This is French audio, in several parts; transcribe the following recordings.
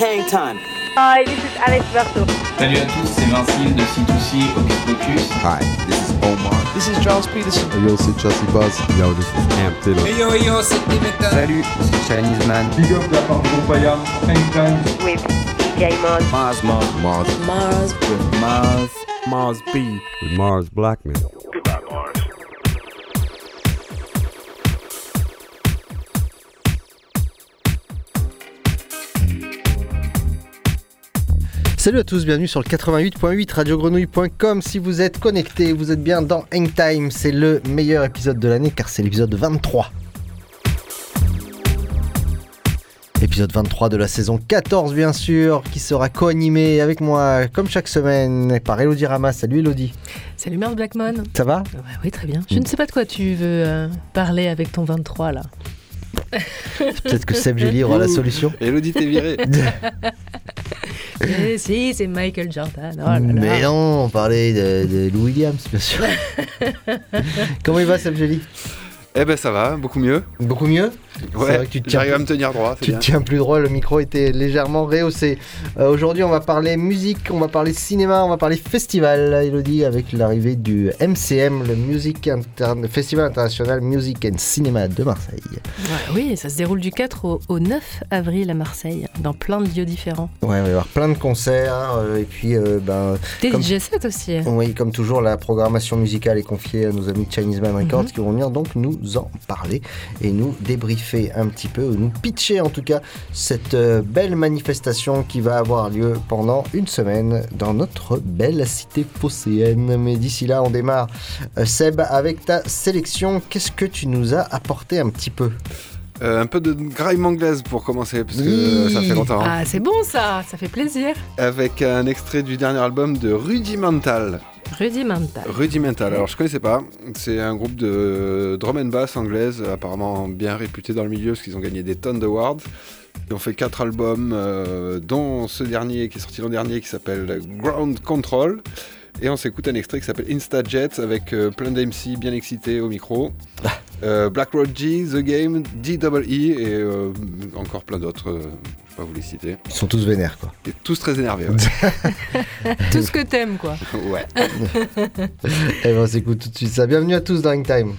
Hang time. Hi, this is Alex Berto. Salut à tous, c'est Vincile de C2C Hocus Pocus. Hi, this is Omar. This is Charles Peterson. Yo, c'est Chelsea Buzz. Yo, this is Cam Taylor. Hey yo, yo, c'est Dimitra. Salut, c'est Chinese Man. Big up la part de Groupaya, Hangtime. With DJ Mars. Mars, Mars, Mars. Mars. With Mars. Mars B. With Mars Blackman. Salut à tous, bienvenue sur le 88.8 radiogrenouille.com. Si vous êtes connectés, vous êtes bien dans Hangtime. C'est le meilleur épisode de l'année car c'est l'épisode 23. Épisode 23 de la saison 14, bien sûr, qui sera co-animé avec moi, comme chaque semaine, par Elodie Rama. Salut Elodie. Salut Mars Blackmon. Ça va? Ouais, Oui, très bien. Je ne sais pas de quoi tu veux euh, parler avec ton 23 là. Peut-être que Seb Gély aura la solution. Elodie, t'es virée. Si, c'est Michael Jordan. Oh là là. Mais non, on parlait de, de Lou Williams, bien sûr. Comment il va, Seb Gély eh ben ça va, beaucoup mieux. Beaucoup mieux? Vrai que tu te tiens j'arrive à plus- me tenir droit, Tu bien. te tiens plus droit, le micro était légèrement rehaussé. Euh, Aujourd'hui, on va parler musique, on va parler cinéma, on va parler festival, Elodie, avec l'arrivée du MCM, le Music Inter- Festival International Music and Cinema de Marseille. Ouais, oui, ça se déroule du 4 au, au 9 avril à Marseille, dans plein de lieux différents. Ouais, il va y avoir plein de concerts, euh, et puis, euh, ben, Des Comme- DJ sets aussi. oui, comme toujours, la programmation musicale est confiée à nos amis de Chinese Man Records Mhm. qui vont venir donc nous en parler et nous débriefer un petit peu, ou nous pitcher en tout cas cette euh, belle manifestation qui va avoir lieu pendant une semaine dans notre belle cité phocéenne. Mais d'ici là, on démarre. Euh, Seb, avec ta sélection, qu'est-ce que tu nous as apporté un petit peu? Euh, un peu de grime anglaise pour commencer, parce que Oui. ça fait longtemps. Ah, c'est bon ça, ça fait plaisir. Avec un extrait du dernier album de Rudimental. Rudimental. Rudimental, alors je connaissais pas. C'est un groupe de drum and bass anglaise, apparemment bien réputé dans le milieu, parce qu'ils ont gagné des tonnes d'awards. Ils ont fait quatre albums, euh, dont ce dernier qui est sorti l'an dernier, qui s'appelle Ground Control. Et on s'écoute un extrait qui s'appelle Insta Jets avec euh, plein d'MC bien excités au micro. Euh, Black Road G, The Game, DEE et euh, encore plein d'autres. Pas vous les citer. Ils sont tous vénères, quoi. Et tous très énervés. Ouais. Tout ce que t'aimes quoi. ouais. Et ben, on s'écoute tout de suite ça. Bienvenue à tous dans Hangtime.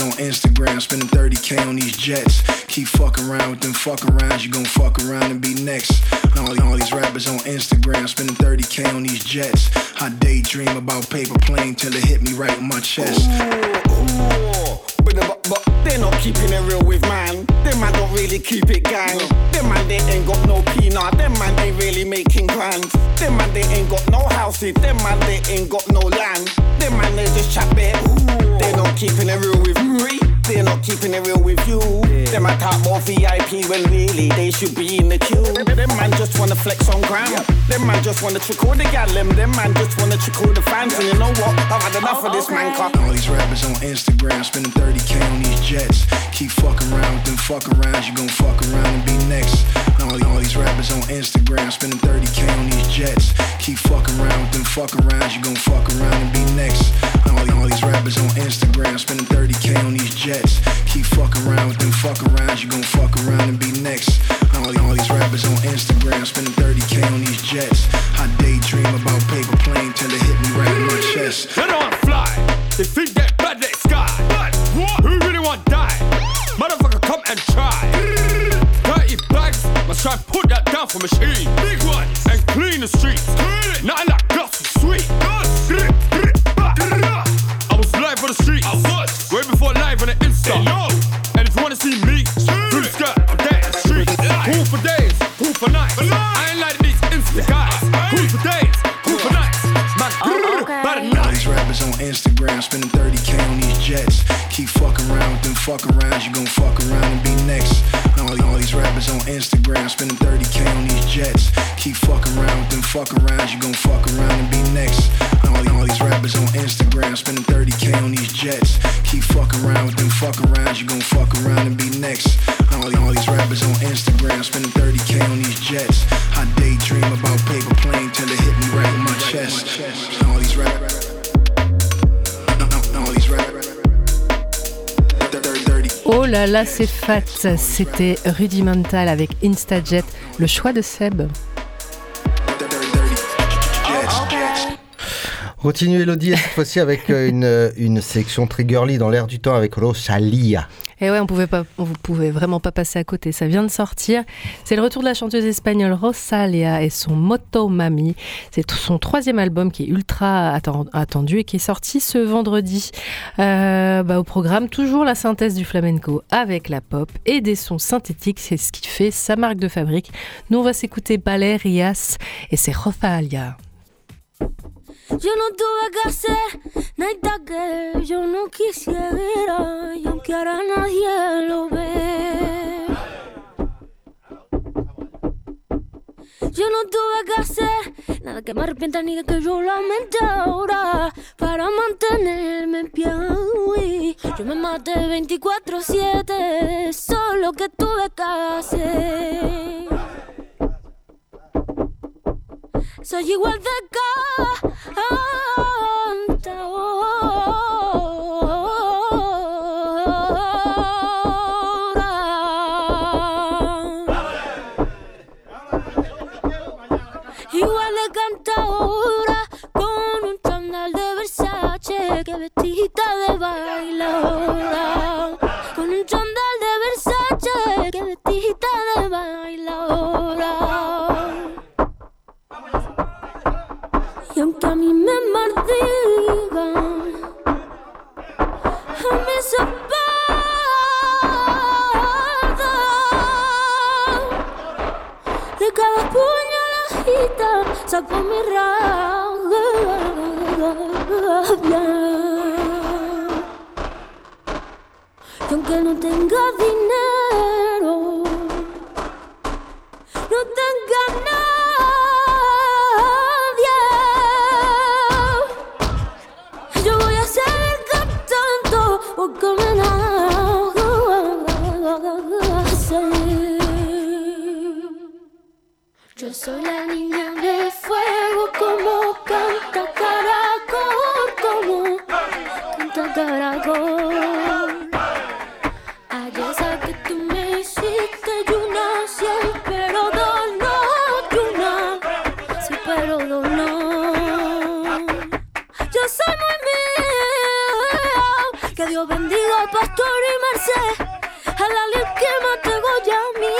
On Instagram spending 30k on these jets. Keep fucking around with them fuck arounds, you gon' fuck around and be next. All, all these rappers on Instagram spending 30k on these jets. I daydream about paper plane till it hit me right in my chest. But, but they're not keeping it real with man. Them man don't really keep it gang. Them man they ain't got no peanut. Them man they really making plans. Them man they ain't got no houses. Them man they ain't got no land. Them man they just chat bit. They're not keeping it real with me. They're not keeping it real with you. Them man talk more VIP when really they should be in the queue. Them man just wanna flex on gram. Them man just wanna trick all the gal. Them them man just wanna trick all the fans. And you know what? I've had enough of this man. Cut. All these rappers on Instagram spending 30k on these jets. Keep fucking around with them fuck arounds, you gon' fuck around and be next. All, all these rappers on Instagram spending 30k on these jets. Keep fucking around with them fuck arounds, you gon' fuck around and be next. All, all these rappers on Instagram spending 30k on these jets. Keep fucking around with them fuck arounds, you gon' fuck around and be next. All, all these rappers on Instagram spending 30k on these jets. I daydream about paper plane till it hit me right in my chest. They don't fly. They think that bad like sky. But what? Who really want die? Motherfucker, come and try try and put that down for machine. Big ones and clean the streets. Clean it. Nothing like dust is sweet. I was live on the streets, I was way before live on the Insta. Hey, yo. And if you wanna see me, through the skirt, I'm dead in the street. Who for days, who for nights. For I ain't like these Insta guys. Who for days, who for nights. Man, oh, okay. by the night. These rappers on Instagram spending 30k on these jets. Keep fucking around with them fuck arounds. You gon' fuck around and be next. Rappers on Instagram spending 30k on these jets. Keep fucking around with them fuck arounds, you gon' fuck around and be Oh là là, c'est fat. C'était Rudimental avec Instajet, le choix de Seb. Continue Elodie, cette fois-ci avec euh, une, euh, une sélection très girly dans l'air du temps avec Rosalia. Et ouais, on pouvait pas, pouvait vraiment pas passer à côté. Ça vient de sortir. C'est le retour de la chanteuse espagnole Rosalia et son Moto Mami. C'est son troisième album qui est ultra atten- attendu et qui est sorti ce vendredi. Euh, bah, au programme, toujours la synthèse du flamenco avec la pop et des sons synthétiques. C'est ce qui fait sa marque de fabrique. Nous, on va s'écouter Ballet Rias et c'est Rosalia. Yo no tuve que hacer nada que yo no quisiera y aunque ahora nadie lo ve. Yo no tuve que hacer nada que me arrepienta ni de que yo lamente ahora para mantenerme en pie. Yo me maté 24-7, solo que tuve que hacer. So you were the god.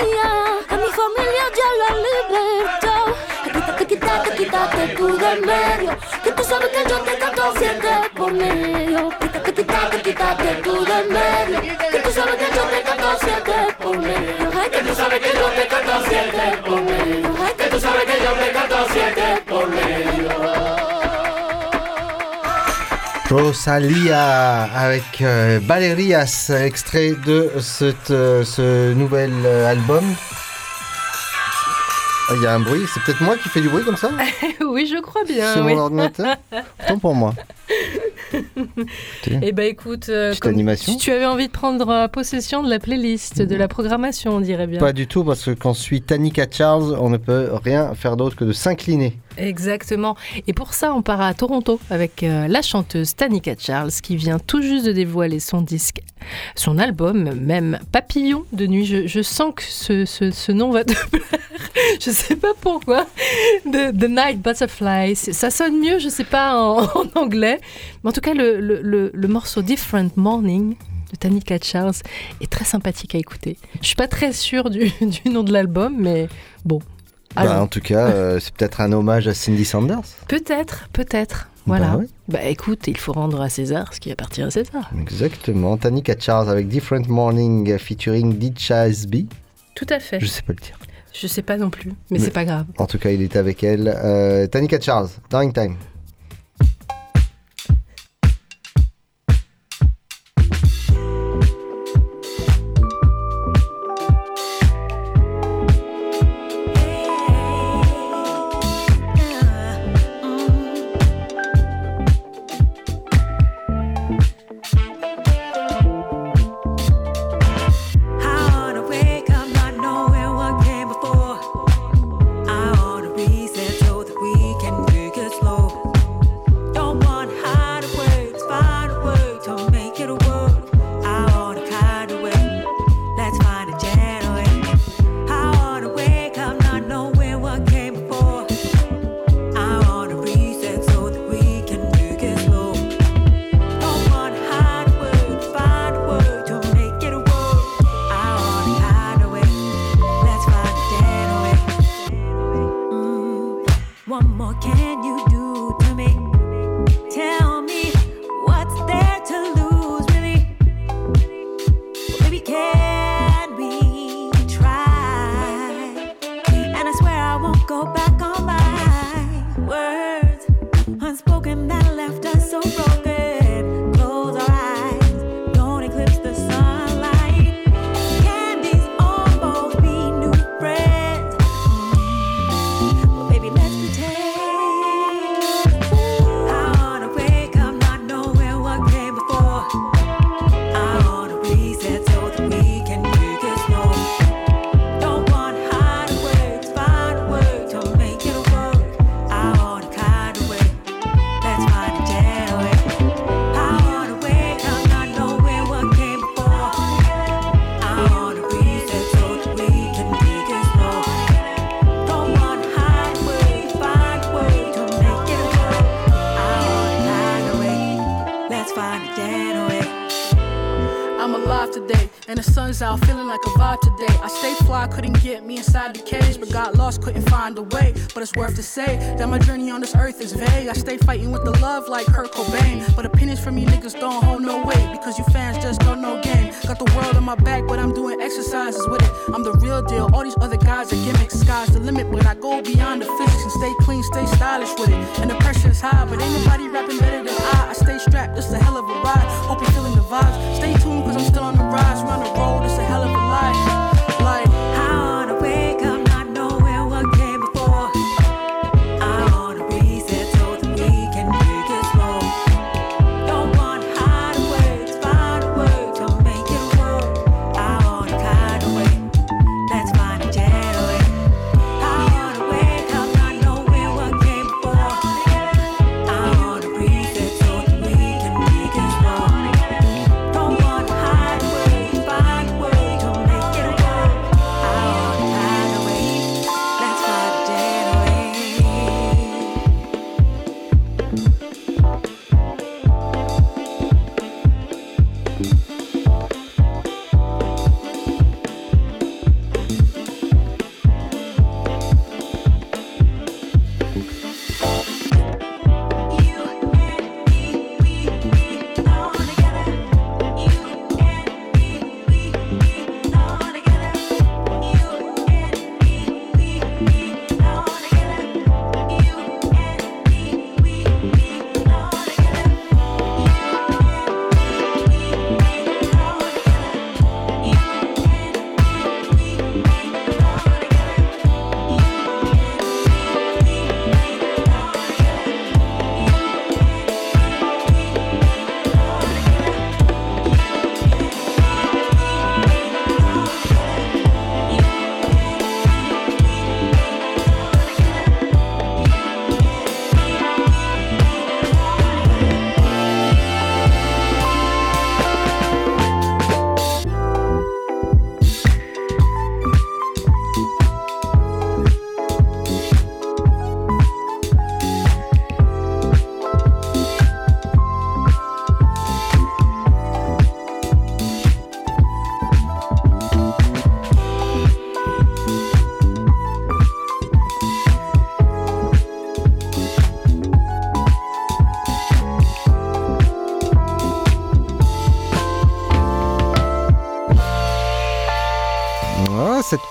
A mi familia ya la libertad. Quítate, quítate, quítate tú del medio, que tú sabes que yo te canto siete por medio. Quítate, quítate, quítate tú del medio, que tú sabes que yo te canto siete por medio. Que tú sabes que yo te canto siete por medio. Que tú sabes que yo te canto siete por medio. Rosalia avec euh, Valerias, extrait de cette, euh, ce nouvel euh, album. Ah, Il y a un bruit, c'est peut-être moi qui fais du bruit comme ça oui, je crois bien. C'est oui. mon ordinateur Autant pour moi. Eh ben écoute, euh, comme tu avais envie de prendre euh, possession de la playlist, de la programmation, on dirait bien. Pas du tout, parce que quand suit Tanika Charles, on ne peut rien faire d'autre que de s'incliner. Exactement. Et pour ça, on part à Toronto avec euh, la chanteuse Tanika Charles qui vient tout juste de dévoiler son disque, son album, même Papillon de nuit. Je, sens que ce, ce- nom va te plaire. je sais pas pourquoi. The, Night Butterfly. Ça sonne mieux, je sais pas en, anglais. Mais en tout cas, le, le- le- le morceau Different Morning de Tanika Charles est très sympathique à écouter. Je suis pas très sûre du, du nom de l'album, mais bon. Bah, en tout cas, euh, c'est peut-être un hommage à Cindy Sanders. Peut-être, peut-être. Voilà. Bah Bah, ouais. écoute, il faut rendre à César ce qui appartient à César. Exactement. Tanika Charles avec Different Morning featuring Dicha SB. Tout à fait. Je sais pas le dire. Je sais pas non plus, mais, Mais- c'est pas grave. En tout cas, il est avec elle. Euh, Tanika Charles, Dying Time. Today. I stay fly, couldn't get me inside the cage, but got lost, couldn't find a way. But it's worth to say that my journey on this earth is vague. I stay fighting with the love like Kurt Cobain, but opinions from you niggas don't hold no weight because you fans just don't know game. Got the world on my back, but I'm doing exercises with it. I'm the real deal. All these other guys are gimmicks. Sky's the limit, but I go beyond the physics and stay clean, stay stylish with it. And the pressure's high, but ain't nobody rapping better than I. I stay strapped, it's a hell of a ride. Hope you're feeling the vibes. Stay tuned, cause I'm still on the rise. We're on the road, it's a hell of a life.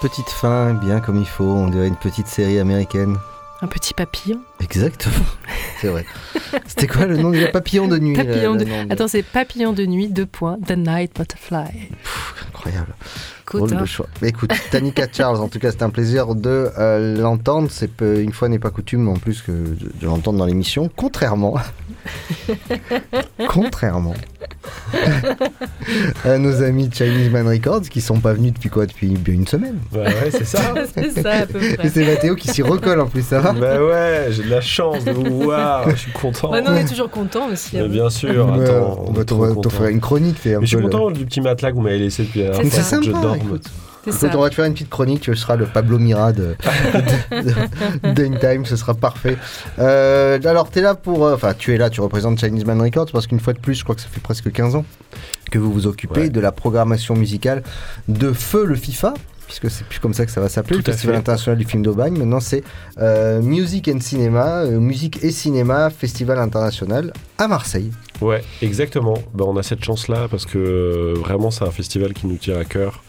Petite fin, bien comme il faut, on dirait une petite série américaine. Un petit papillon. Exactement, c'est vrai. C'était quoi le nom du papillon de nuit Papillon le- de... de- Attends, c'est papillon de nuit, deux points, The Night Butterfly. Incroyable. Écoute, hein. choix. Écoute, Tanika Charles, en tout cas, c'est un plaisir de euh, l'entendre. C'est une fois n'est pas coutume, en plus que de, de l'entendre dans l'émission. Contrairement, contrairement à nos amis de Chinese Man Records qui sont pas venus depuis quoi Depuis une semaine. Bah ouais, c'est ça. C'est ça, à peu près. Et c'est Mathéo qui s'y recolle en plus, ça va Bah ouais, j'ai de la chance de vous voir, je suis content. Bah non, on est toujours content aussi. Mais hein. bien sûr, attends. on va t'en- faire une chronique. Un Mais je suis le- content du petit matelas que vous m'avez laissé depuis la C'est dernière fois pour que je sympa, dorme. écoute. Écoute, on va te faire une petite chronique, tu seras le Pablo Mira de, de, de In Time, ce sera parfait. Euh, alors, tu es là pour. euh, Enfin, tu es là, tu représentes Chinese Man Records parce qu'une fois de plus, je crois que ça fait presque 15 ans que vous vous occupez de la programmation musicale de Feu le FIFA. Puisque c'est plus comme ça que ça va s'appeler, le Festival fait. international du film d'Aubagne. Maintenant, c'est euh, Music and Cinema, euh, musique et cinéma, festival international à Marseille. Ouais, exactement. Bah, on a cette chance-là parce que euh, vraiment, c'est un festival qui nous tient à cœur.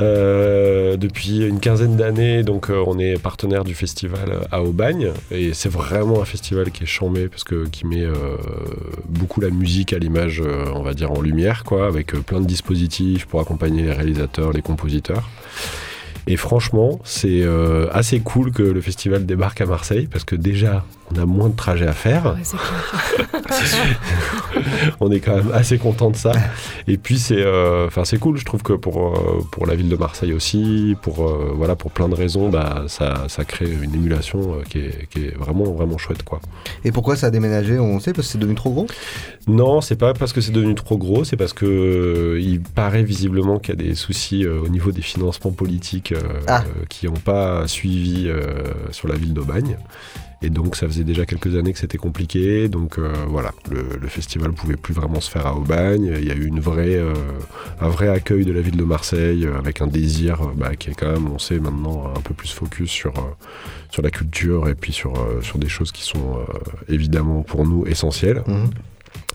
Euh, depuis une quinzaine d'années, donc euh, on est partenaire du festival à Aubagne et c'est vraiment un festival qui est chambé parce que qui met euh, beaucoup la musique à l'image, euh, on va dire en lumière, quoi, avec euh, plein de dispositifs pour accompagner les réalisateurs, les compositeurs. Et franchement, c'est euh, assez cool que le festival débarque à Marseille parce que déjà, on a moins de trajets à faire. Ouais, c'est clair. on est quand même assez content de ça. Et puis c'est, euh, enfin c'est cool. Je trouve que pour euh, pour la ville de Marseille aussi, pour euh, voilà pour plein de raisons, bah ça, ça crée une émulation qui, est, qui est vraiment vraiment chouette quoi. Et pourquoi ça a déménagé On sait parce que c'est devenu trop gros? Non, c'est pas parce que c'est devenu trop gros, c'est parce que il paraît visiblement qu'il y a des soucis euh, au niveau des financements politiques euh, Ah. euh, qui n'ont pas suivi euh, sur la ville d'Aubagne. Et donc ça faisait déjà quelques années que c'était compliqué. Donc euh, voilà, le, le festival pouvait plus vraiment se faire à Aubagne. Il y a eu une vraie, euh, un vrai accueil de la ville de Marseille euh, avec un désir euh, bah, qui est quand même, on sait maintenant, un peu plus focus sur, euh, sur la culture et puis sur, euh, sur des choses qui sont euh, évidemment pour nous essentielles.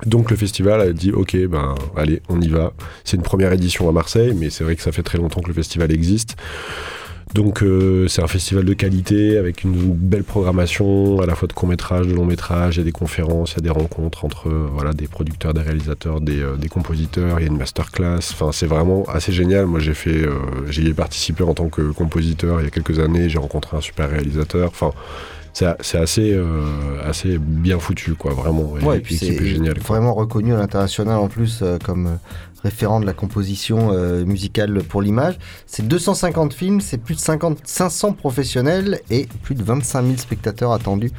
Donc le festival a dit ok ben allez on y va. C'est une première édition à Marseille mais c'est vrai que ça fait très longtemps que le festival existe. Donc euh, c'est un festival de qualité avec une belle programmation à la fois de court métrage, de long métrage, il y a des conférences, il y a des rencontres entre euh, voilà des producteurs, des réalisateurs, des, euh, des compositeurs, il y a une masterclass. Enfin c'est vraiment assez génial. Moi j'ai fait, euh, j'y ai participé en tant que compositeur il y a quelques années. J'ai rencontré un super réalisateur. Enfin c'est assez euh, assez bien foutu quoi vraiment. Et Ouais, et puis c'est quoi. vraiment reconnu à l'international en plus euh, comme référent de la composition euh, musicale pour l'image. C'est 250 films, c'est plus de 50, 500 professionnels et plus de 25 000 spectateurs attendus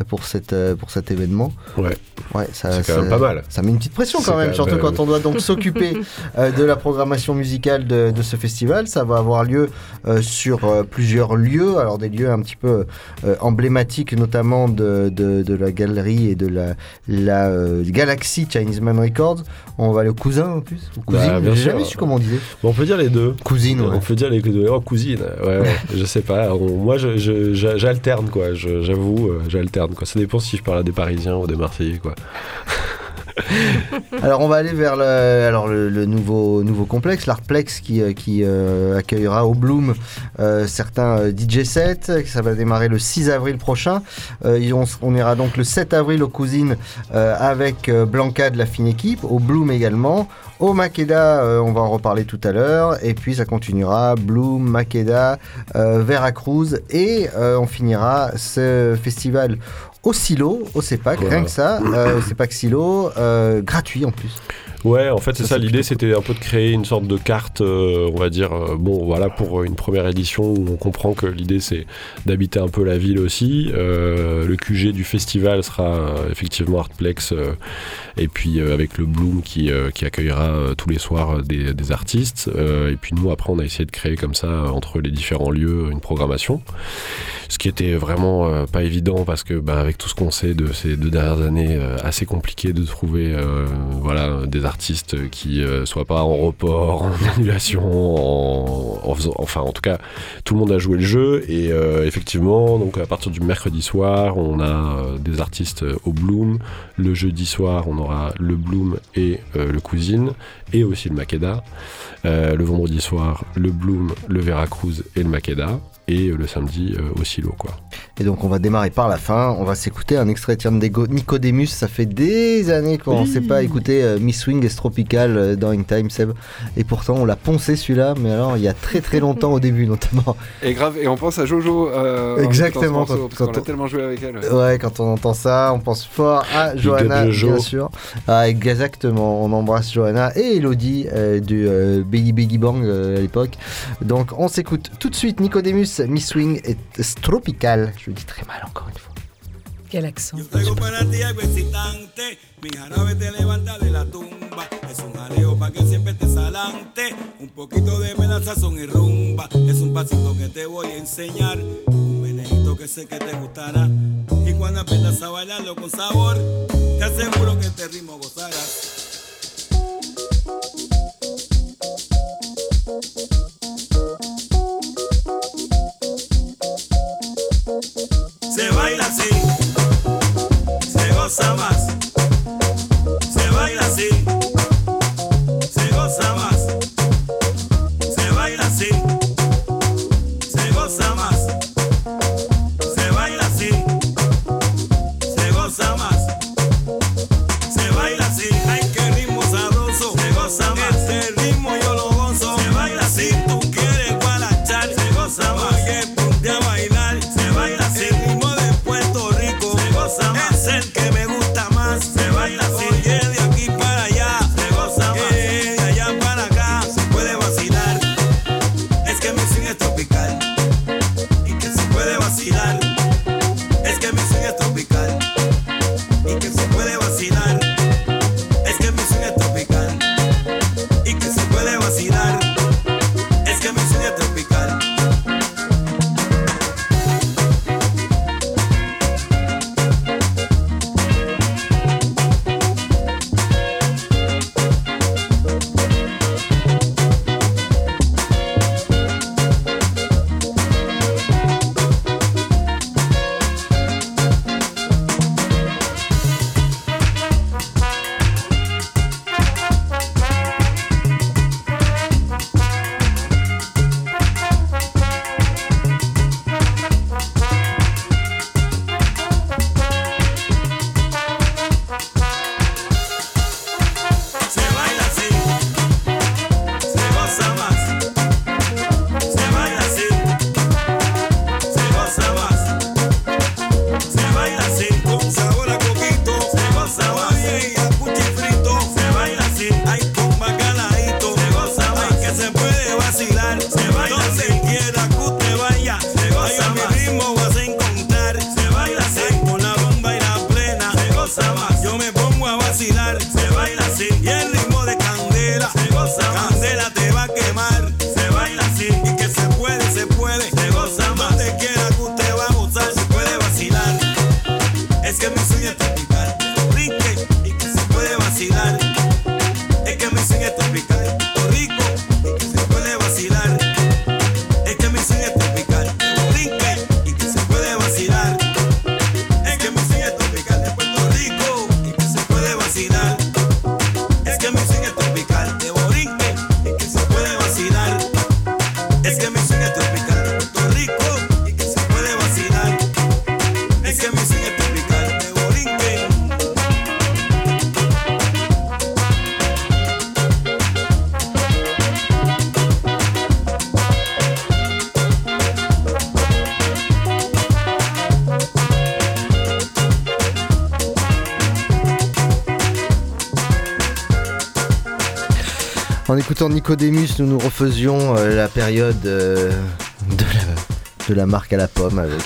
euh, pour, cette, euh, pour cet événement. Ouais. Ouais, ça, C'est quand ça- même pas mal. Ça met une petite pression quand même, quand surtout même, quand on doit donc s'occuper euh, de la programmation musicale de, de ce festival. Ça va avoir lieu euh, sur plusieurs lieux, alors des lieux un petit peu emblématiques, notamment de, de, de la galerie et de la, la Galaxy Chinese Man Records. On va aller au cousin en plus. Ou cousine, Bah, bien j'ai sûr. jamais su comment on disait. Bon, on peut dire les deux. Cousine, ouais. On peut dire les deux. Oh, cousine. Ouais, ouais. je sais pas. On- moi, je- je- j'alterne, quoi. Je- J'avoue, euh, j'alterne, quoi. Ça dépend si je parle à des Parisiens ou des Marseillais, quoi. Alors on va aller vers le, nouveau, complexe, l'Artplex qui, euh, euh, accueillera au Bloom euh, certains DJ sets. Ça va démarrer le 6 avril prochain. On, ira donc le 7 avril aux Cousines avec Blanca de la fine équipe, au Bloom également. Au Makeda, on va en reparler tout à l'heure. Et puis ça continuera, Bloom, Makeda, Veracruz. Et on finira ce festival au Silo, au CEPAC, Voilà. rien que ça, euh, au CEPAC Silo, euh, gratuit en plus. Ouais, en fait, c'est Ça, L'idée, c'était un peu de créer une sorte de carte, euh, on va dire, euh, bon, voilà, pour une première édition où on comprend que l'idée, c'est d'habiter un peu la ville aussi. Euh, le QG du festival sera euh, effectivement Artplex, euh, et puis euh, avec le Bloom qui, euh, qui accueillera euh, tous les soirs euh, des, des artistes. Euh, et puis nous, après, on a essayé de créer comme ça, euh, entre les différents lieux, une programmation. Ce qui était vraiment euh, pas évident parce que, bah, avec tout ce qu'on sait de ces deux dernières années, euh, assez compliqué de trouver euh, voilà, des artistes qui euh, soient pas en report, en annulation, en, faisant- enfin en tout cas, tout le monde a joué le jeu et euh, effectivement, donc à partir du mercredi soir, on a euh, des artistes euh, au Bloom. Le jeudi soir, on aura le Bloom et le Cousine et aussi le Makeda. Le vendredi soir, le Bloom, le Veracruz et le Makeda. Et euh, le samedi euh, au silo quoi. Et donc on va démarrer par la fin. On va s'écouter un extrait de Nicodemus. Ça fait des années qu'on ne sait pas écouter euh, Miss Swing et Tropical euh, dans In Time Seb. Et pourtant on l'a poncé celui-là, mais alors il y a très très longtemps au début notamment. Et grave, et on pense à Jojo. euh, en Exactement, morceau, quand- parce quand a on- tellement joué avec elle. Ouais, quand on entend ça, on pense fort à Big Johanna, Jojo. bien sûr. Ah, exactement, on embrasse Johanna et Elodie euh, du euh, Biggie Biggie Bang euh, à l'époque. Donc on s'écoute tout de suite Nicodemus, Miss Swing et Tropical. Je le dis très mal encore une fois. Quel accent Traigo para ti algo excitante, mi jarabe te levanta de la tumba. Es un jaleo pa' que siempre estés adelante. Un poquito de melaza son y rumba. Es un pasito que te voy a enseñar. Un meneito que sé que te gustará. Y cuando aprendas a bailarlo con sabor, te aseguro que este ritmo gozarás. Se baila así, se goza más. Se baila así, En écoutant Nicodemus, nous nous refaisions euh, la période euh, de, la, de la marque à la pomme avec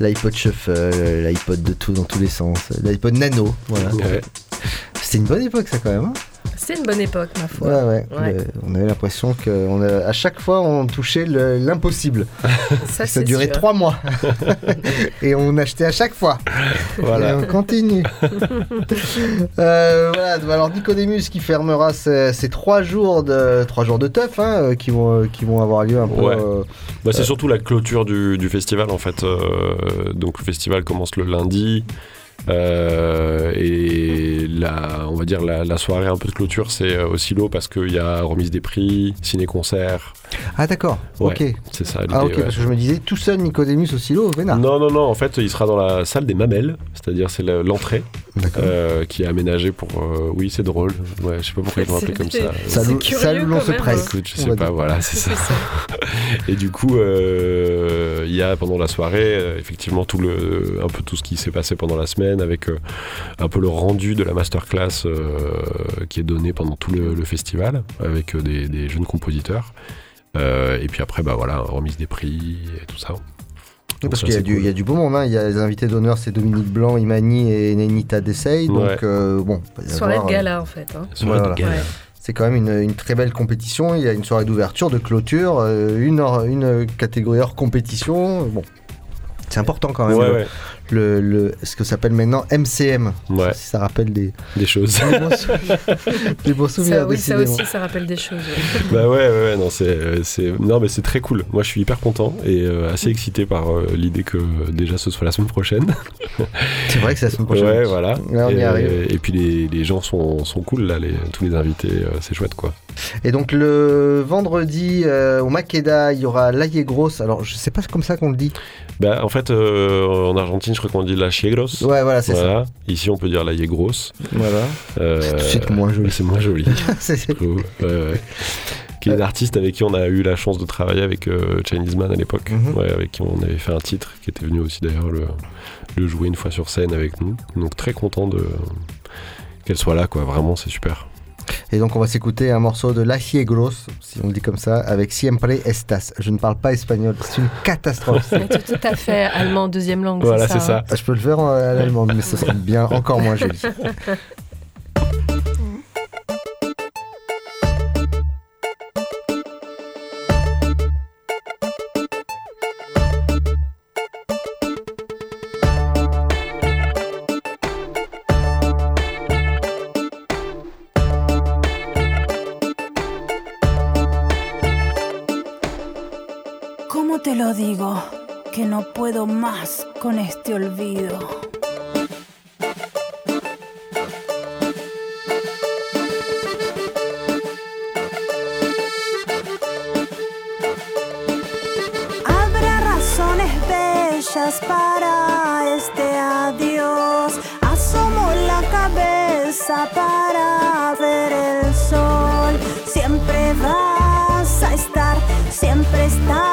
l'iPod Shuffle, euh, l'iPod de tout dans tous les sens, l'iPod Nano. Voilà. Ouais. C'était une bonne époque, ça quand même. hein C'est une bonne époque, ma foi. Ouais, ouais. Ouais. Le- on avait l'impression qu'à chaque fois, on touchait le- l'impossible. Ça, Ça durait sûr. trois mois. et on achetait à chaque fois. Voilà. Et on continue. Euh, voilà, alors Nicodemus qui fermera ces, ces trois jours de trois jours de teuf hein, euh, qui vont euh, qui vont avoir lieu un peu. Ouais. euh, Bah, c'est euh, surtout la clôture du, du festival en fait. Euh, donc le festival commence le lundi. Euh, et la, on va dire la, la soirée un peu de clôture c'est euh, au silo parce qu'il y a remise des prix, ciné-concert. Ah d'accord. Ouais, ok. C'est ça. Ah ok ouais. parce que je me disais tout seul Nicodemus au silo, vénard. Non, non, non, en fait, il sera dans la salle des mamelles, c'est-à-dire c'est le- l'entrée euh, qui est aménagée pour. euh, oui, c'est drôle. Ouais, je sais pas pourquoi ils l'ont appelé comme ça. Ça nous l'on se presse. Écoute, je on sais pas, dire. voilà, c'est ça. Et du coup, euh, il y a pendant la soirée, effectivement, tout le, un peu tout ce qui s'est passé pendant la semaine, avec euh, un peu le rendu de la masterclass euh, qui est donné pendant tout le, le festival, avec euh, des, des jeunes compositeurs. Euh, et puis après, bah voilà, remise des prix et tout ça. Oui, parce qu'il y, a du- cool. il y a du beau monde, hein. il y a les invités d'honneur, c'est Dominique Blanc, Imani et Nenita Dessay, donc Ouais. euh, bon. Soirée avoir, de euh, gala, en fait. hein. Soirée de gala. Ouais. C'est quand même une, une très belle compétition. Il y a une soirée d'ouverture, de clôture, euh, une, hors- une catégorie hors compétition. Bon, c'est important quand même. Ouais, le, ouais. Le- le- ce que s'appelle maintenant MCM. Ouais. Si ça rappelle des, Des choses. des bons, sou- des bons souvenirs. Ça, oui, ça aussi, ça rappelle des choses. ouais. Bah ouais, ouais, ouais, non, c'est, c'est, non, mais c'est très cool. Moi, je suis hyper content et euh, assez excité par euh, l'idée que euh, déjà ce soit la semaine prochaine. C'est vrai que c'est la semaine prochaine. Ouais, voilà. Là, on y et, arrive. et puis les, les gens sont, sont cool là, les, tous les invités, euh, c'est chouette quoi. Et donc le vendredi euh, au Makeda, il y aura l'Aïe Grosse. Alors je sais pas comme ça qu'on le dit. Bah en fait, euh, en Argentine, je crois qu'on dit la chiegros. Ouais, voilà, c'est ça. Ici, on peut dire la grosse. Voilà. Euh, C'est tout de suite moins joli. C'est moins joli. C'est- ouais. Qui est une artiste avec qui on a eu la chance de travailler avec euh, Chinese Man à l'époque, Mhm. ouais, avec qui on avait fait un titre, qui était venu aussi d'ailleurs le, le jouer une fois sur scène avec nous. Donc très content de qu'elle soit là, quoi. Vraiment, c'est super. Et donc on va s'écouter un morceau de l'Aïe Grosse, si on le dit comme ça, avec Siempre Estas. Je ne parle pas espagnol, c'est une catastrophe. Tout, tout à fait allemand deuxième langue. Voilà, c'est ça. ça. Ah, Je peux le faire en à l'allemand, mais ce serait bien encore moins joli. ¿Cómo te lo digo? Que no puedo más con este olvido. Habrá razones bellas para este adiós. Asomo la cabeza para ver el sol. Siempre vas a estar, siempre estás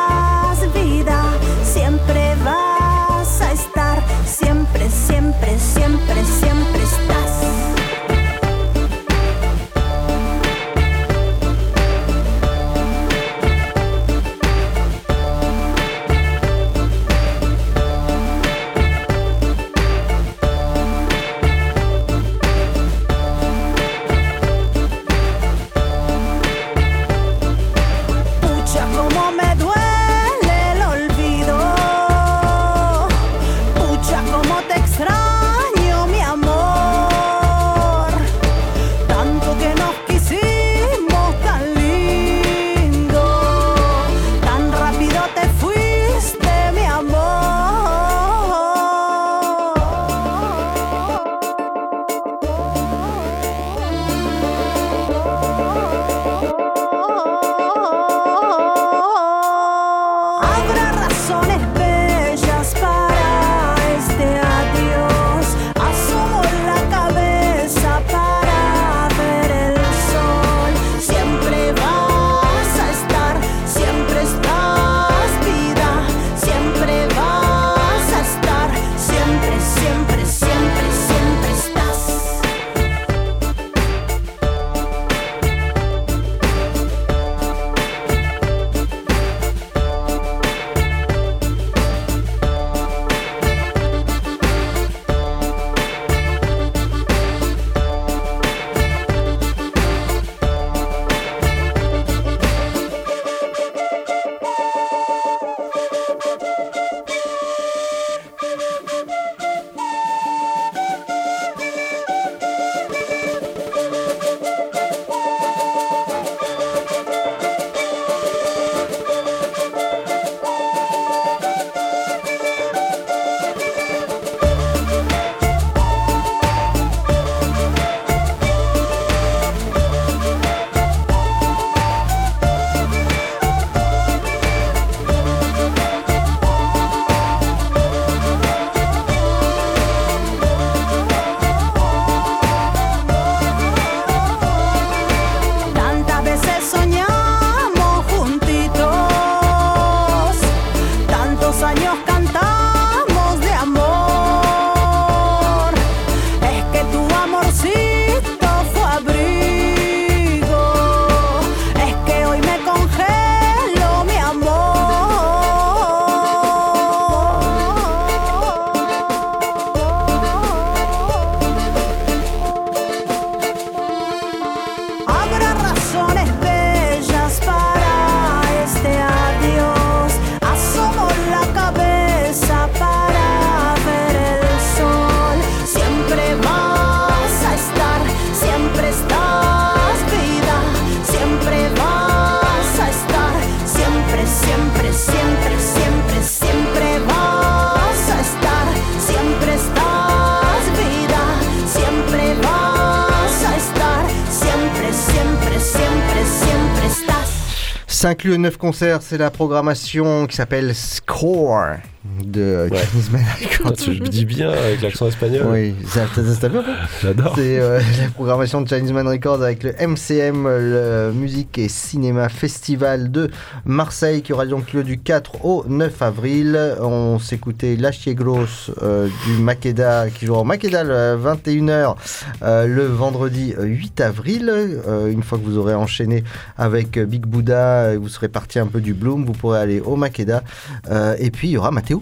5 lieux, 9 concerts, c'est la programmation qui s'appelle Score de Ouais. Chinese Man Putain, Records. tu le dis bien avec l'accent espagnol. Oui, ça peu J'adore. C'est euh, la programmation de Chinese Man Records avec le MCM, le Musique et Cinéma Festival de Marseille qui aura donc lieu du 4 au 9 avril. On s'écoutait La Chier Grosse euh, du Makeda qui jouera au Makeda le 21h euh, le vendredi euh, 8 avril. Euh, une fois que vous aurez enchaîné avec euh, Big Buddha et vous serez parti un peu du Bloom, vous pourrez aller au Makeda. Euh, et puis il y aura Mathéo.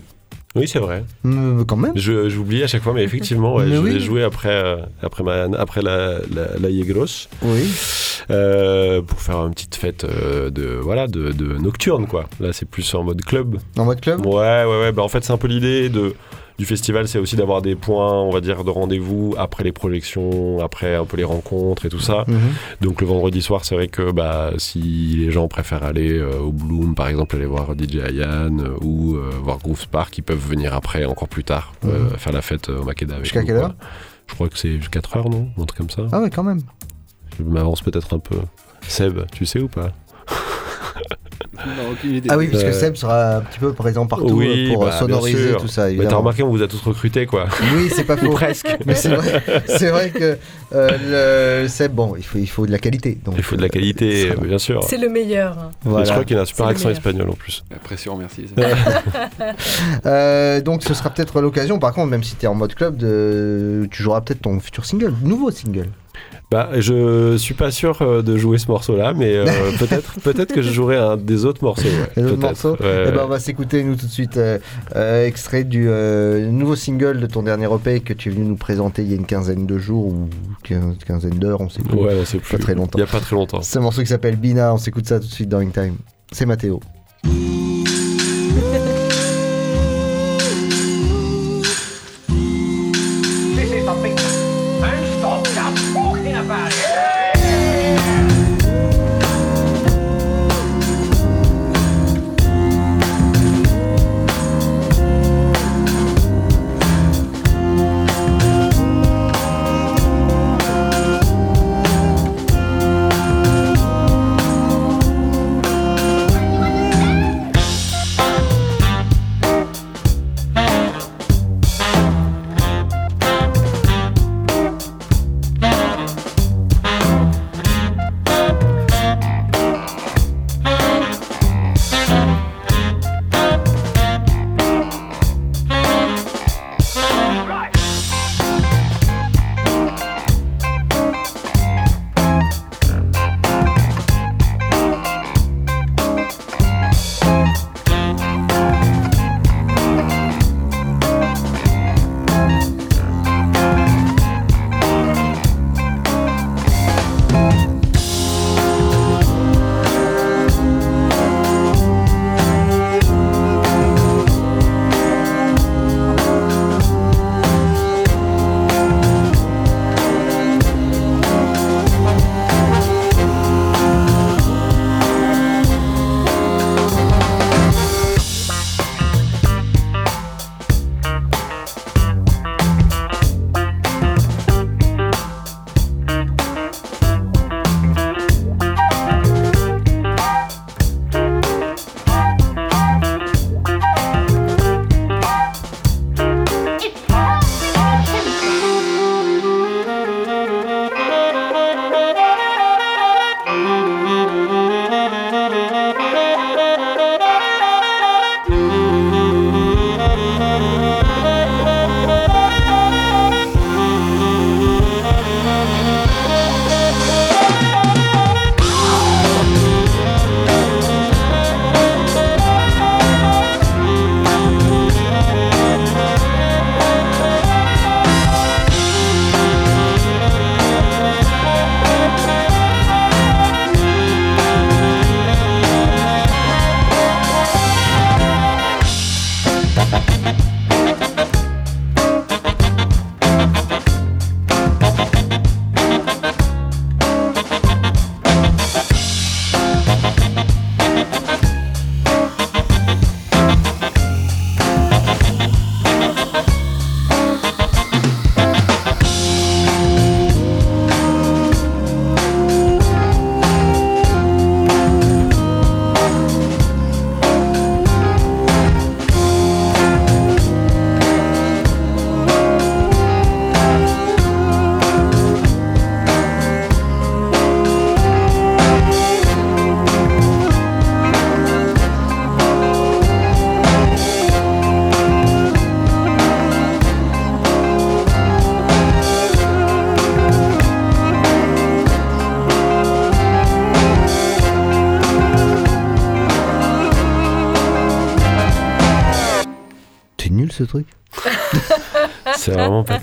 Oui, c'est vrai. Euh, quand même. Je- J'oublie à chaque fois, mais effectivement, ouais, Mais je oui. l'ai joué après, euh, après, ma, après la, la, la Yegros. Oui. Euh, pour faire une petite fête euh, de, voilà, de, de nocturne, quoi. Là, c'est plus en mode club. En mode club? Ouais, ouais, ouais. Bah, en fait, c'est un peu l'idée de, du festival, c'est aussi d'avoir des points, on va dire, de rendez-vous après les projections, après un peu les rencontres et tout ça. Mhm. Donc le vendredi soir, c'est vrai que bah, si les gens préfèrent aller euh, au Bloom, par exemple, aller voir DJ Ayan euh, ou euh, voir Groove Spark, ils peuvent venir après, encore plus tard, Mhm. faire la fête au Makeda. avec Jusqu'à quelle quoi. heure Je crois que c'est 4 heures, non? Un truc comme ça. Ah ouais, quand même. Je m'avance peut-être un peu. Seb, tu sais ou pas? Non. Ah oui, puisque Euh, Seb sera un petit peu présent partout oui, euh, pour bah, sonoriser tout ça. Mais t'as remarqué, on vous a tous recrutés, quoi. Oui, c'est pas faux. Presque. Mais c'est vrai, c'est vrai que euh, le Seb, bon, il faut, il faut de la qualité. Donc, Il faut de la qualité, euh, bien sûr. C'est le meilleur. Et Voilà. Je crois qu'il a un super accent espagnol en plus. La pression, merci. Euh, donc ce sera peut-être l'occasion, par contre, même si tu es en mode club, de... tu joueras peut-être ton futur single, nouveau single. Bah, je suis pas sûr euh, de jouer ce morceau-là, mais euh, peut-être, peut-être que je jouerai un des autres morceaux. ouais, autres morceaux Ouais, Eh ben. On va s'écouter, nous, tout de suite, euh, euh, extrait du euh, nouveau single de ton dernier EP que tu es venu nous présenter il y a une quinzaine de jours ou quinzaine d'heures, on sait plus. Ouais, on sait plus. Pas très longtemps. Il y a pas très longtemps. C'est un morceau qui s'appelle Bina, on s'écoute ça tout de suite dans In Time. C'est Mathéo.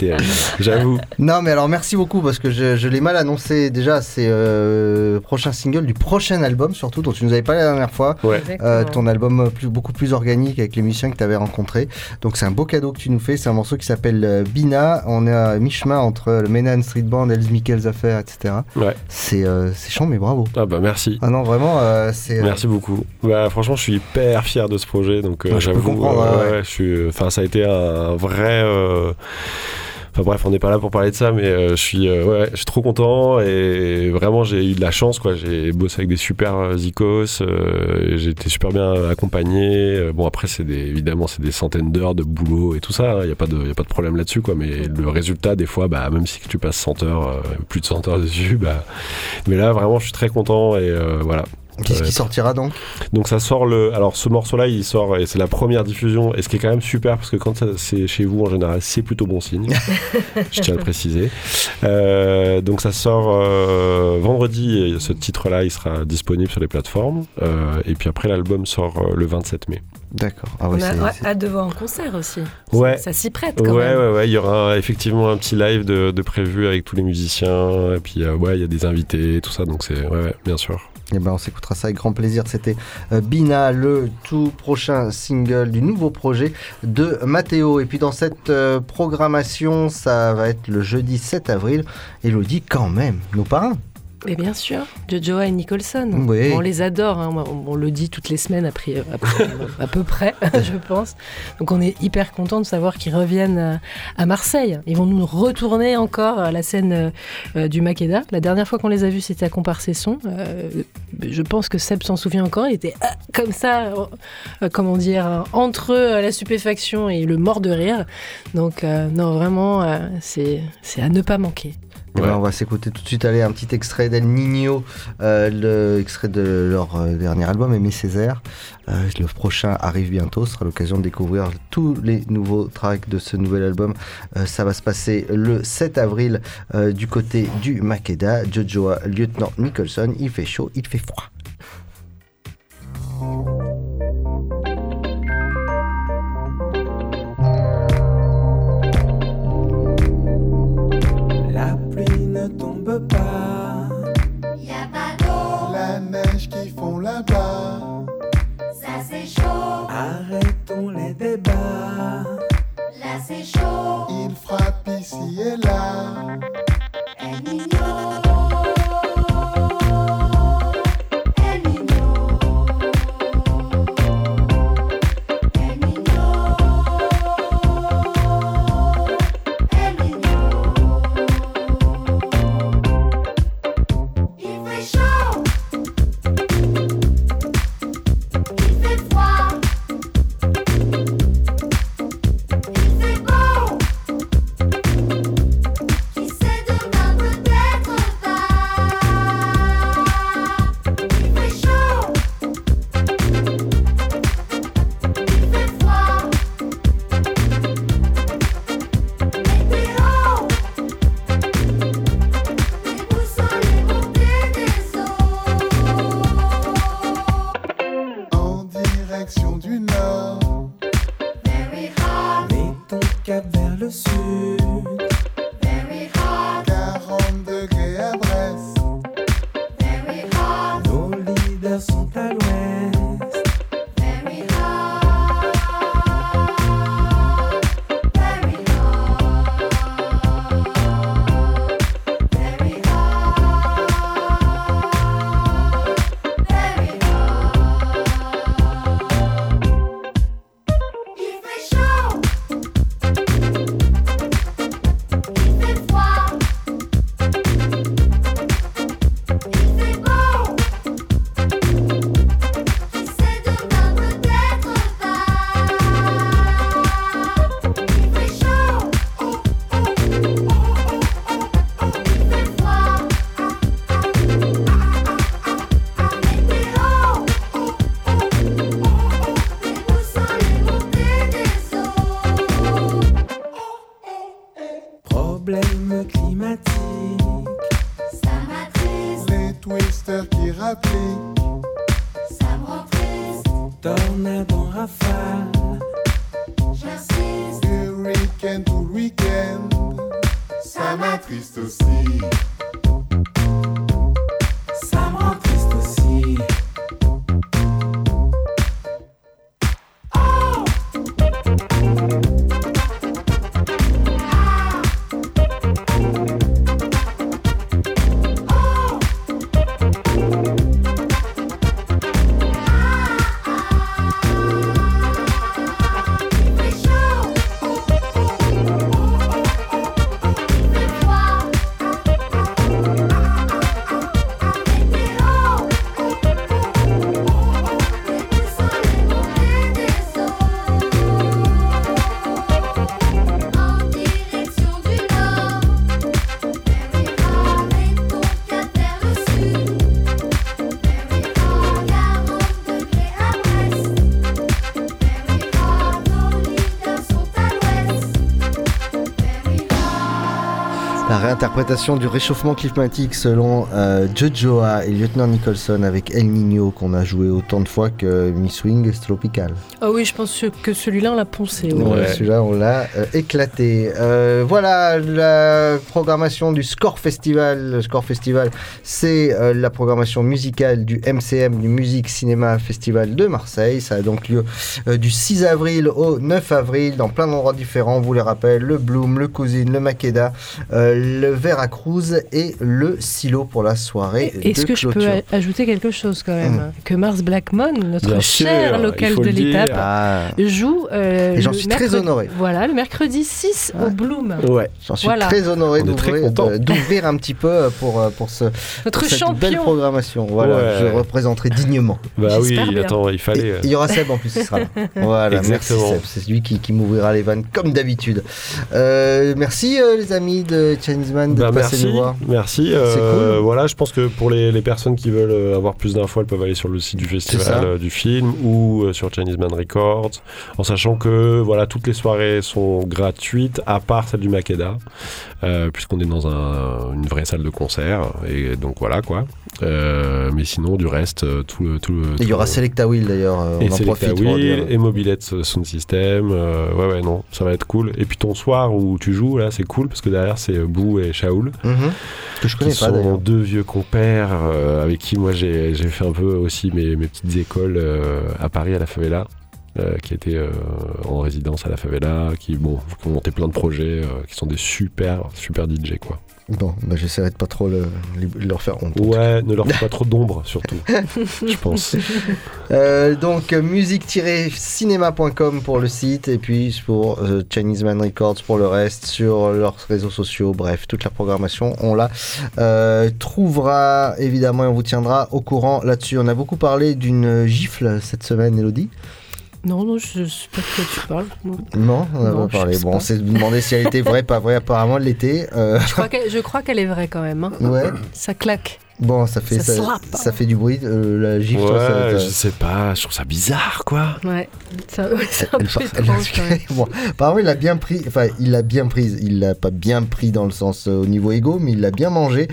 Terrible. J'avoue. Non, mais alors merci beaucoup parce que je, je l'ai mal annoncé déjà. C'est euh, le prochain single du prochain album, surtout dont tu nous avais parlé la dernière fois. Ouais. Euh, ton album plus, beaucoup plus organique avec les musiciens que tu avais rencontrés. Donc c'est un beau cadeau que tu nous fais. C'est un morceau qui s'appelle euh, Bina. On est à mi-chemin entre le Menan Street Band, Els Michaels Affair, etc. Ouais. C'est euh, c'est chiant, mais bravo. Ah bah merci. Ah non, vraiment, euh, c'est. euh, Merci beaucoup. Bah, franchement, je suis hyper fier de ce projet. Donc, euh, Ouais, j'avoue, comprendre, euh, ouais, ouais, je suis. Enfin, ça a été un vrai. euh, Enfin bref, on n'est pas là pour parler de ça, mais euh, je suis, euh, ouais, je suis trop content et vraiment j'ai eu de la chance quoi. J'ai bossé avec des super euh, zikos, euh, j'ai été super bien accompagné. Euh, Bon après c'est des, évidemment c'est des centaines d'heures de boulot et tout ça. Il n'y a pas de, y a pas de problème là-dessus quoi. Mais le résultat des fois, bah même si tu passes 100 heures, euh, plus de 100 heures dessus, bah. Mais là vraiment je suis très content et voilà. Qu'est-ce Euh, qui sortira donc? Donc ça sort le. Alors ce morceau-là, il sort et c'est la première diffusion. Et ce qui est quand même super parce que quand c'est chez vous en général, c'est plutôt bon signe. Je tiens à le préciser. Euh, donc ça sort euh, vendredi. Et ce titre-là, il sera disponible sur les plateformes. Euh, et puis après, l'album sort euh, le 27 mai. D'accord. Ah On ouais, a ouais, c'est- hâte de voir en concert aussi. Ouais. Ça s'y prête quand ouais, même. ouais, ouais. Il y aura effectivement un petit live de, de prévu avec tous les musiciens. Et puis euh, ouais, il y a des invités, tout ça. Donc c'est ouais, ouais, bien sûr. Eh ben, on s'écoutera ça avec grand plaisir. C'était euh, Bina, le tout prochain single du nouveau projet de Matteo. Et puis dans cette euh, programmation, ça va être le jeudi 7 avril. Elodie, quand même, nos parrains. Mais bien sûr, Jojo et Nicholson. Oui. On les adore, hein. on, on le dit toutes les semaines à, à peu- à peu près, je pense. Donc on est hyper content de savoir qu'ils reviennent euh, à Marseille. Ils vont nous retourner encore à la scène euh, euh, du Makeda. La dernière fois qu'on les a vus, c'était à Comparcesson. Euh, je pense que Seb s'en souvient encore. Il était ah, comme ça, euh, comment dire, euh, entre euh, la stupéfaction et le mort de rire. Donc euh, non, vraiment, euh, c'est à ne pas manquer. Eh ben, on va s'écouter tout de suite aller un petit extrait d'El Nino, euh, le extrait de leur euh, dernier album, Aimé Césaire. Euh, le prochain arrive bientôt, ce sera l'occasion de découvrir tous les nouveaux tracks de ce nouvel album. Euh, ça va se passer le 7 avril euh, du côté du Makeda. Jojoa, lieutenant Nicholson, il fait chaud, il fait froid. La réinterprétation du réchauffement climatique selon euh, Jojoa et Lieutenant Nicholson avec El Nino qu'on a joué autant de fois que Miss Swing Tropical. Ah oui, je pense que celui-là, on l'a poncé. ouais. Ouais, Celui-là, on l'a euh, éclaté. Euh, voilà la programmation du Score Festival. Le Score Festival, c'est euh, la programmation musicale du MCM, du Musique Cinéma Festival de Marseille. Ça a donc lieu euh, du 6 avril au 9 avril dans plein d'endroits différents. On vous les rappelle le Bloom, le Cousine, le Makeda, euh, le Veracruz et le Silo pour la soirée. Est-ce que je peux ajouter quelque chose quand même Mm. Que Mars Blackmon, notre Bien cher sûr, local de l'étape, Ah. joue. euh, Et j'en le suis très mercredi- honoré. Voilà, le mercredi 6 au Bloom. J'en suis Voilà. très honoré d'ouvrir content. de- d'ouvrir un petit peu euh, pour, euh, pour, ce, Notre pour cette belle programmation. Voilà, Ouais. je représenterai dignement. Bah oui, attends, il fallait. Et Il y aura Seb en plus qui sera là. Voilà, Exactement. merci Seb, c'est lui qui, qui m'ouvrira les vannes comme d'habitude. Euh, merci euh, les amis de Chinese Man de Bah, merci, nous voir. merci. euh, cool. Voilà, je pense que pour les, les personnes qui veulent euh, avoir plus d'infos, elles peuvent aller sur le site du festival euh, du film ou sur Chinese Man Records, en sachant que voilà, toutes les soirées sont gratuites, à part celle du Makeda, euh, puisqu'on est dans un- une vraie salle de concert, et donc voilà quoi. Euh, mais sinon, du reste, tout le. Tout le il y aura le- Selecta Will d'ailleurs, et on en Selecta profite dire. et Mobilette Sound System. ouais, ouais, non, ça va être cool. Et puis ton soir où tu joues, là, c'est cool parce que derrière, c'est Boo et Shaoul. Mhm. Que je connais qui pas, sont deux vieux compères euh, avec qui moi j'ai fait un peu aussi mes, mes petites écoles euh, à Paris à la favela. euh, qui étaient euh, en résidence à la favela, qui, bon, ont monté plein de projets, euh, qui sont des super, super DJ, quoi. Bon, bah, j'essaierai de pas trop le- leur faire honte. Ouais, ne leur fais pas trop d'ombre, surtout, je pense. Euh, donc musique-cinéma.com pour le site et puis pour euh, Chinese Man Records pour le reste sur leurs réseaux sociaux. Bref, toute la programmation, on la euh, trouvera évidemment et on vous tiendra au courant là-dessus. On a beaucoup parlé d'une gifle cette semaine, Elodie. Non, non, je sais pas de quoi tu parles. Non. Non, on n'a pas parlé. Bon, pas. on s'est demandé si elle était vraie, pas vraie. Apparemment, elle l'était. Euh, Je crois qu'elle- je crois qu'elle est vraie quand même. hein. Ouais. Ça claque. Bon, ça fait Ça ça, fait du bruit. euh, la gifle, Ouais, ça- je sais pas, je trouve ça bizarre, quoi. Ouais, ça- ouais, c'est un Elle peu par- étrange apparemment, il l'a bien pris. Enfin, il l'a bien prise. Il l'a pas bien pris dans le sens euh, au niveau égo, mais il l'a bien mangé.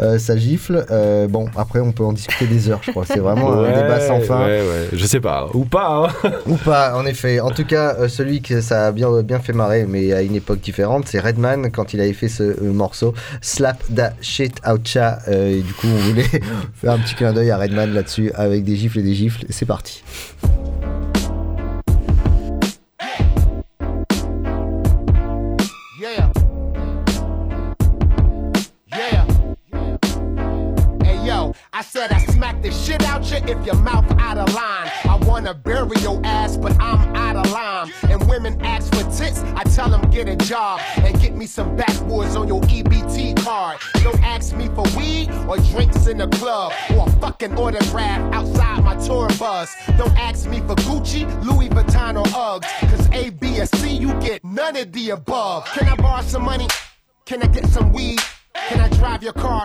euh, sa gifle. Euh, bon, après, on peut en discuter des heures, je crois. C'est vraiment un Ouais, débat sans fin. Ouais, ouais, je sais pas, ou pas. hein. Ou pas, en effet. En tout cas, euh, celui que ça a bien, bien fait marrer, mais à une époque différente, c'est Redman quand il avait fait ce euh, morceau Slap da shit out cha. Euh, et du coup, on voulait faire un petit clin d'œil à Redman là-dessus avec des gifles et des gifles. C'est parti. You if your mouth out of line. I wanna bury your ass, but I'm out of line. And women ask for tits, I tell them get a job and get me some backwoods on your EBT card. Don't ask me for weed or drinks in the club or a fucking autograph outside my tour bus. Don't ask me for Gucci, Louis Vuitton or Uggs. Cause A, B, or C, you get none of the above. Can I borrow some money? Can I get some weed? Can I drive your car?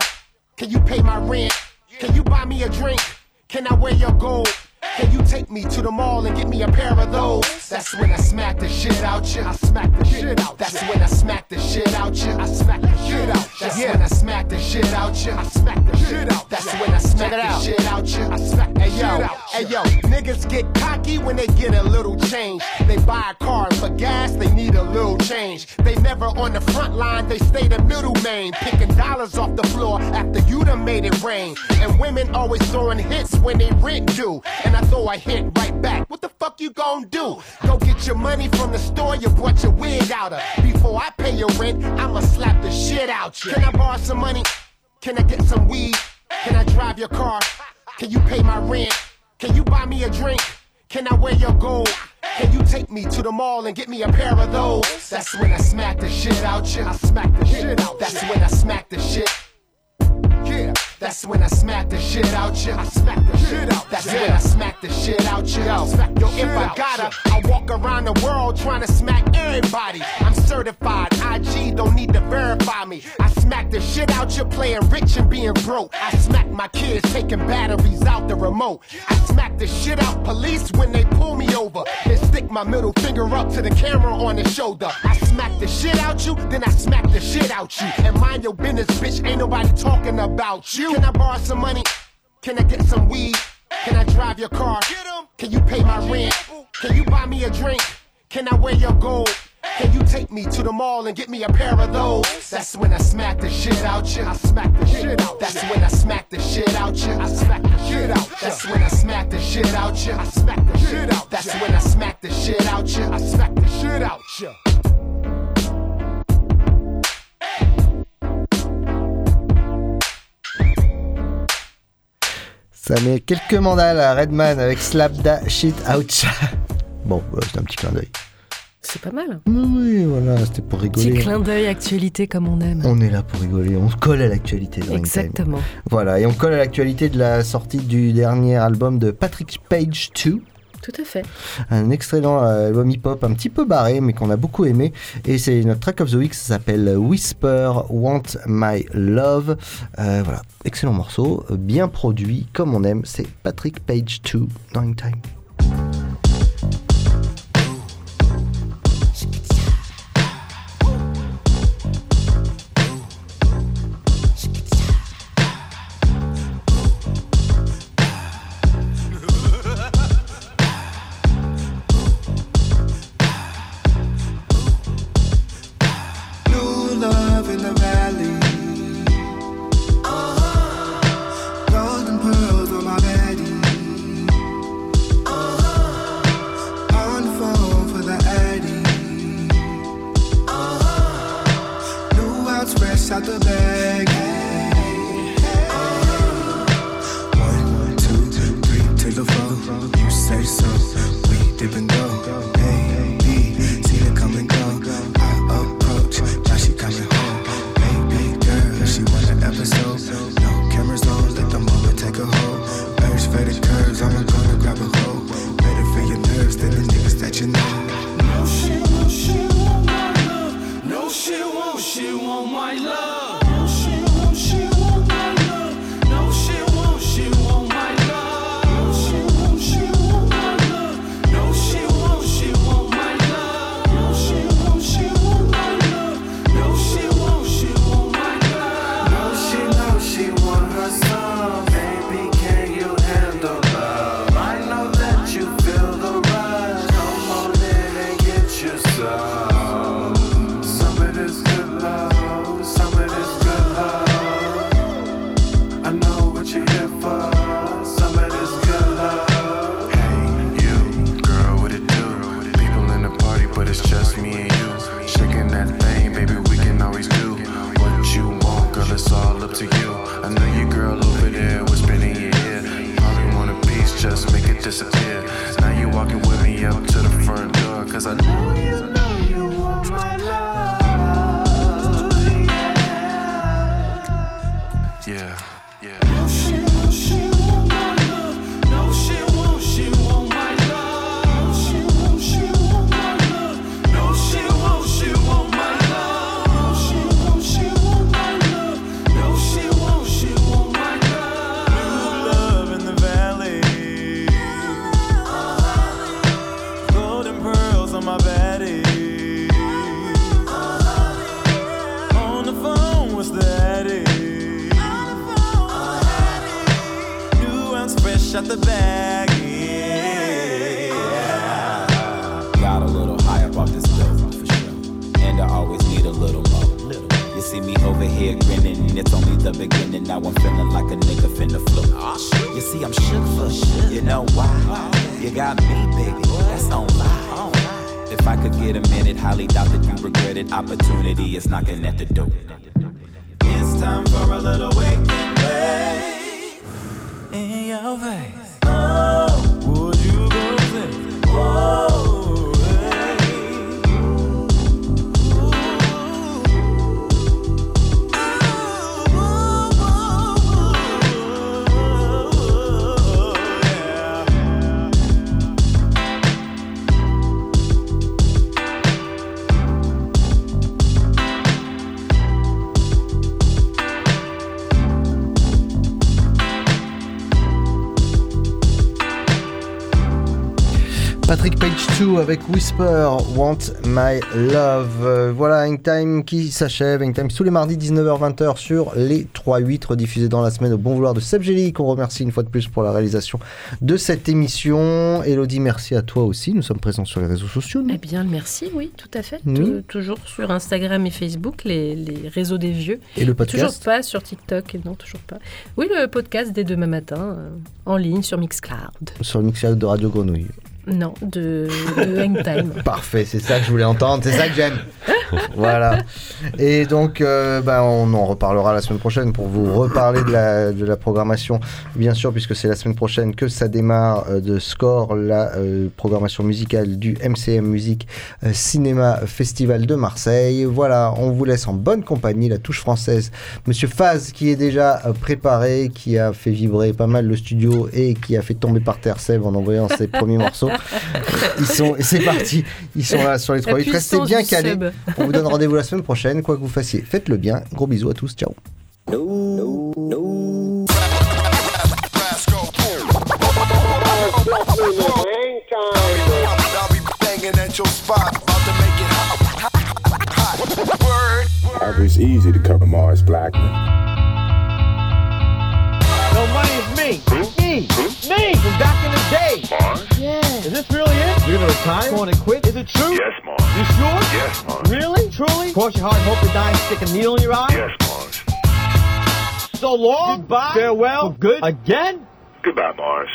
Can you pay my rent? Can you buy me a drink? Can I wear your gold? Can you take me to the mall and get me a pair of those? That's when I smack the shit out you. I smack the shit out. That's when I smack the shit out you. I smack the shit out. That's when I smack the shit out you. I smack the shit out. That's when I smack the shit out you. I smack the shit out. Hey yo, niggas get cocky when they get a little change. They buy a car for gas, they need a little change. They never on the front line, they stay the middle main. Picking dollars off the floor after you done made it rain. And women always throwing hits when they rent due. And I throw a hit right back. What the fuck you gon' do? Go get your money from the store you bought your wig out of. Before I pay your rent, I'ma slap the shit out you. Can I borrow some money? Can I get some weed? Can I drive your car? Can you pay my rent? Can you buy me a drink? Can I wear your gold? Can you take me to the mall and get me a pair of those? That's when I smack the shit out you. I smack the shit out. That's when I smack the shit. Yeah, that's when I smack the shit out you. I smack the shit out. That's when I smack the shit out you. Yo, if I gotta, I walk around the world trying to smack everybody. I'm certified. IG don't need to verify me. I smack the shit out you playing rich and being broke. I smack my kids taking batteries out the remote. I smack the shit out police when they pull me over. Then stick my middle finger up to the camera on the shoulder. I smack the shit out you, then I smack the shit out you. And mind your business, bitch. Ain't nobody talking about you. Can I borrow some money? Can I get some weed? Can I drive your car? Can you pay my rent? Can you buy me a drink? Can I wear your gold? Can you take me to the mall and get me a pair of those? That's when I smack the shit out you. I smack the shit out. That's when I smack the shit out you. I smack the shit out. That's when I smack the shit out you. I smack the shit out. That's when I smack the shit out you. I smack the shit out you. Ça met quelques mandales à Redman avec Slap Da Shit Out. bon, euh, c'est un petit clin d'œil. C'est pas mal. Oui, voilà, c'était pour Petit rigoler. clin d'œil, actualité comme on aime. On est là pour rigoler, on se colle à l'actualité. Time. Exactement. Voilà, et on colle à l'actualité de la sortie du dernier album de Patrick Page 2. Tout à fait. Un excellent euh, album hip-hop un petit peu barré, mais qu'on a beaucoup aimé. Et c'est notre track of the week, ça s'appelle Whisper Want My Love. Euh, voilà, excellent morceau, bien produit, comme on aime. C'est Patrick Page 2 dans Time. Yeah, yeah. Beginning. Now I'm feeling like a nigga finna float. You see, I'm shook for shit. You know why? You got me, baby. That's on lie. If I could get a minute, highly doubt that you regret it. Opportunity is knocking at the door. It's time for a little wake and bake in your face. Patrick Page 2 avec Whisper, Want My Love. Euh, voilà, Hangtime qui s'achève. Hangtime tous les mardis 19h-20h sur les 3-8 rediffusés dans la semaine au bon vouloir de Seb Gély, qu'on remercie une fois de plus pour la réalisation de cette émission. Elodie, merci à toi aussi. Nous sommes présents sur les réseaux sociaux. Eh bien, merci, oui, tout à fait. Oui. Toujours sur Instagram et Facebook, les, les réseaux des vieux. Et le podcast Toujours pas sur TikTok, non, toujours pas. Oui, le podcast dès demain matin, euh, en ligne sur Mixcloud. Sur mixage de Radio Grenouille. Non, de, de Hangtime. Parfait, c'est ça que je voulais entendre, c'est ça que j'aime. voilà. Et donc, euh, ben, on en reparlera la semaine prochaine pour vous reparler de la, de la programmation, bien sûr, puisque c'est la semaine prochaine que ça démarre euh, de Score, la euh, programmation musicale du MCM Musique euh, Cinéma Festival de Marseille. Voilà, on vous laisse en bonne compagnie, la touche française. Monsieur Faz, qui est déjà préparé, qui a fait vibrer pas mal le studio et qui a fait tomber par terre Seb en envoyant ses premiers morceaux. Ils sont, et c'est parti, ils sont là sur les trois. Restez bien calés. sub. On vous donne rendez-vous la semaine prochaine, quoi que vous fassiez. Faites-le bien. Gros bisous à tous. Ciao. I'll be banging at your spot, about to make it hot. hot. Word. It's easy to cover Mars Blackman. No money is me. Me. Me from back in the day. Mars? Yeah. Is this really it? You're gonna retire? Going to quit? Is it true? Yes, Mars. You sure? Yes, Mars. Really? Truly? Cross your heart and hope to die and stick a needle in your eye? Yes, Mars. So long. Goodbye. Farewell. For good. Again? Goodbye, Mars.